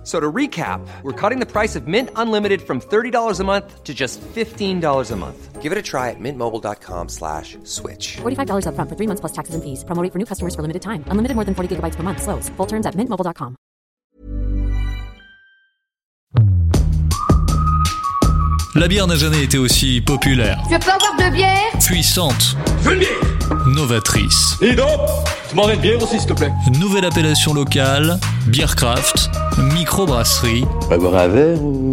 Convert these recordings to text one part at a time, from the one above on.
F- So to recap, we're cutting the price of Mint Unlimited from $30 a month to just $15 a month. Give it a try at mintmobile.com slash switch. $45 upfront for three months plus taxes and fees. Promo rate for new customers for limited time. Unlimited more than 40 gigabytes per month. Slows. Full terms at mintmobile.com. La bière n'a jamais été aussi populaire, Je peux avoir deux bières puissante, Je veux une bière novatrice. Et donc Je m'en une bière aussi, s'il te plaît. Nouvelle appellation locale, Beercraft, microbrasserie. Va boire un verre ou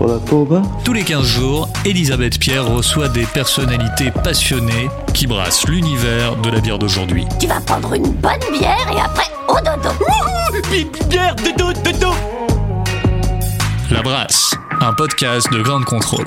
on va pas au bar Tous les 15 jours, Elisabeth Pierre reçoit des personnalités passionnées qui brassent l'univers de la bière d'aujourd'hui. Tu vas prendre une bonne bière et après au dodo. Bière, de dos, de dos La Brasse, un podcast de grande contrôle.